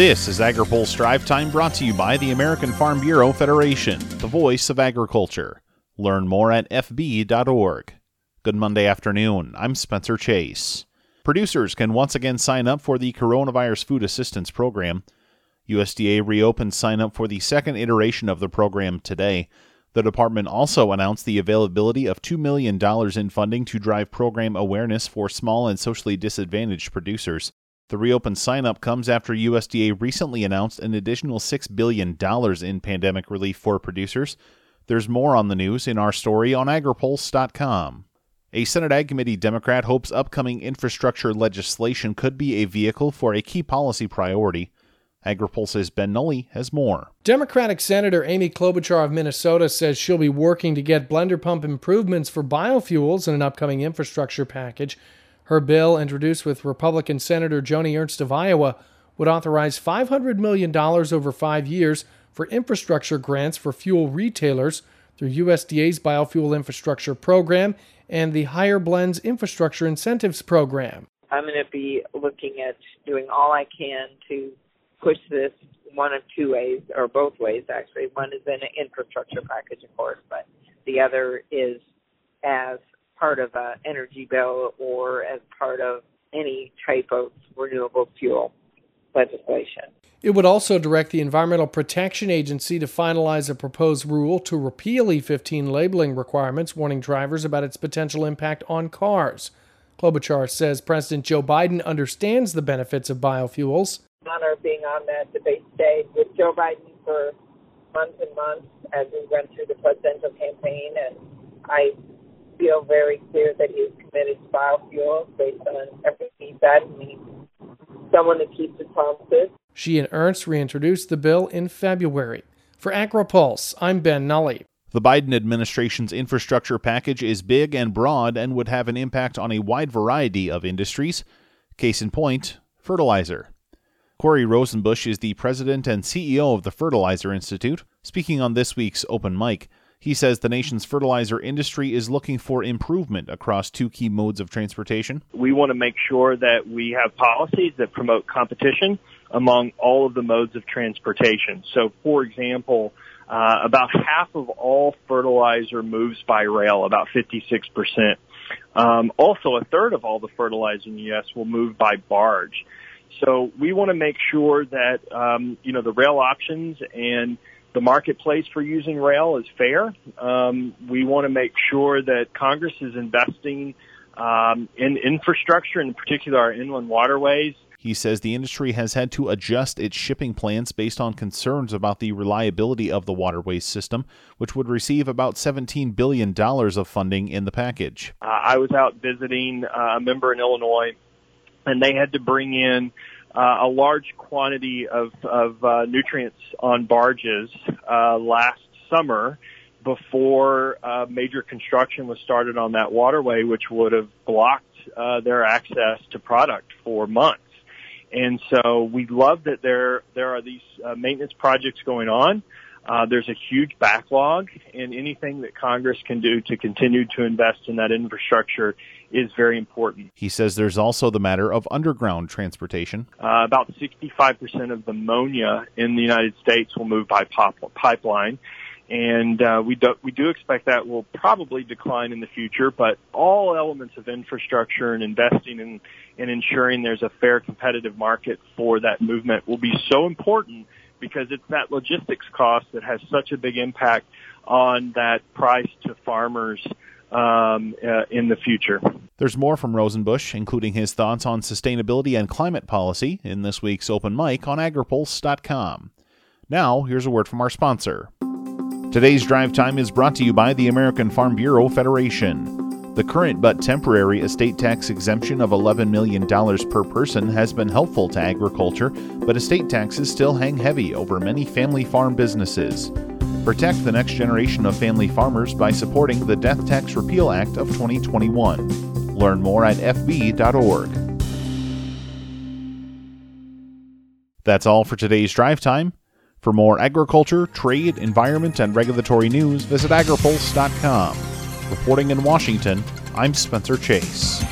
This is AgriPulse Drive Time brought to you by the American Farm Bureau Federation, the voice of agriculture. Learn more at fb.org. Good Monday afternoon. I'm Spencer Chase. Producers can once again sign up for the Coronavirus Food Assistance Program. USDA reopened sign up for the second iteration of the program today. The department also announced the availability of $2 million in funding to drive program awareness for small and socially disadvantaged producers. The reopened sign up comes after USDA recently announced an additional $6 billion in pandemic relief for producers. There's more on the news in our story on agripulse.com. A Senate Ag Committee Democrat hopes upcoming infrastructure legislation could be a vehicle for a key policy priority. AgriPulse's Ben Nuelle has more. Democratic Senator Amy Klobuchar of Minnesota says she'll be working to get blender pump improvements for biofuels in an upcoming infrastructure package. Her bill, introduced with Republican Senator Joni Ernst of Iowa, would authorize $500 million over five years for infrastructure grants for fuel retailers through USDA's Biofuel Infrastructure Program and the Higher Blends Infrastructure Incentives Program. I'm going to be looking at doing all I can to push this one of two ways, or both ways actually. One is in an infrastructure package, of course, but the other is as part of an energy bill or as part of any type of renewable fuel legislation. It would also direct the Environmental Protection Agency to finalize a proposed rule to repeal E15 labeling requirements, warning drivers about its potential impact on cars. Klobuchar says President Joe Biden understands the benefits of biofuels. Honor being on that debate stage with Joe Biden for months and months as we went through the presidential campaign, and I feel very clear that he he's committed to biofuels based on everything he said. He's someone that keeps his promises. She and Ernst reintroduced the bill in February. For AgriPulse, I'm Ben Nuelle. The Biden administration's infrastructure package is big and broad and would have an impact on a wide variety of industries. Case in point, fertilizer. Corey Rosenbusch is the president and CEO of the Fertilizer Institute. Speaking on this week's open mic, he says the nation's fertilizer industry is looking for improvement across two key modes of transportation. We want to make sure that we have policies that promote competition among all of the modes of transportation. So, for example, uh, about half of all fertilizer moves by rail, about 56%. Um, also, a third of all the fertilizer in the U.S. will move by barge. So we want to make sure that um, you know the rail options and the marketplace for using rail is fair. Um, we want to make sure that Congress is investing um, in infrastructure, in particular our inland waterways. He says the industry has had to adjust its shipping plans based on concerns about the reliability of the waterways system, which would receive about $17 billion of funding in the package. Uh, I was out visiting uh, a member in Illinois, and they had to bring in uh, a large quantity of, of uh, nutrients on barges uh, last summer before uh, major construction was started on that waterway, which would have blocked uh, their access to product for months. And so we love that there there are these uh, maintenance projects going on. Uh, there's a huge backlog, and anything that Congress can do to continue to invest in that infrastructure is very important. He says there's also the matter of underground transportation. Uh, about 65% of the ammonia in the United States will move by pop- pipeline. And uh, we do we do expect that will probably decline in the future, but all elements of infrastructure and investing in in ensuring there's a fair competitive market for that movement will be so important because it's that logistics cost that has such a big impact on that price to farmers um, uh, in the future. There's more from Rosenbusch, including his thoughts on sustainability and climate policy, in this week's open mic on agripulse.com. Now, here's a word from our sponsor. Today's drive time is brought to you by the American Farm Bureau Federation. The current but temporary estate tax exemption of $11 million per person has been helpful to agriculture, but estate taxes still hang heavy over many family farm businesses. Protect the next generation of family farmers by supporting the Death Tax Repeal Act of 2021. Learn more at fb.org. That's all for today's drive time. For more agriculture, trade, environment, and regulatory news, visit agripulse.com. Reporting in Washington, I'm Spencer Chase.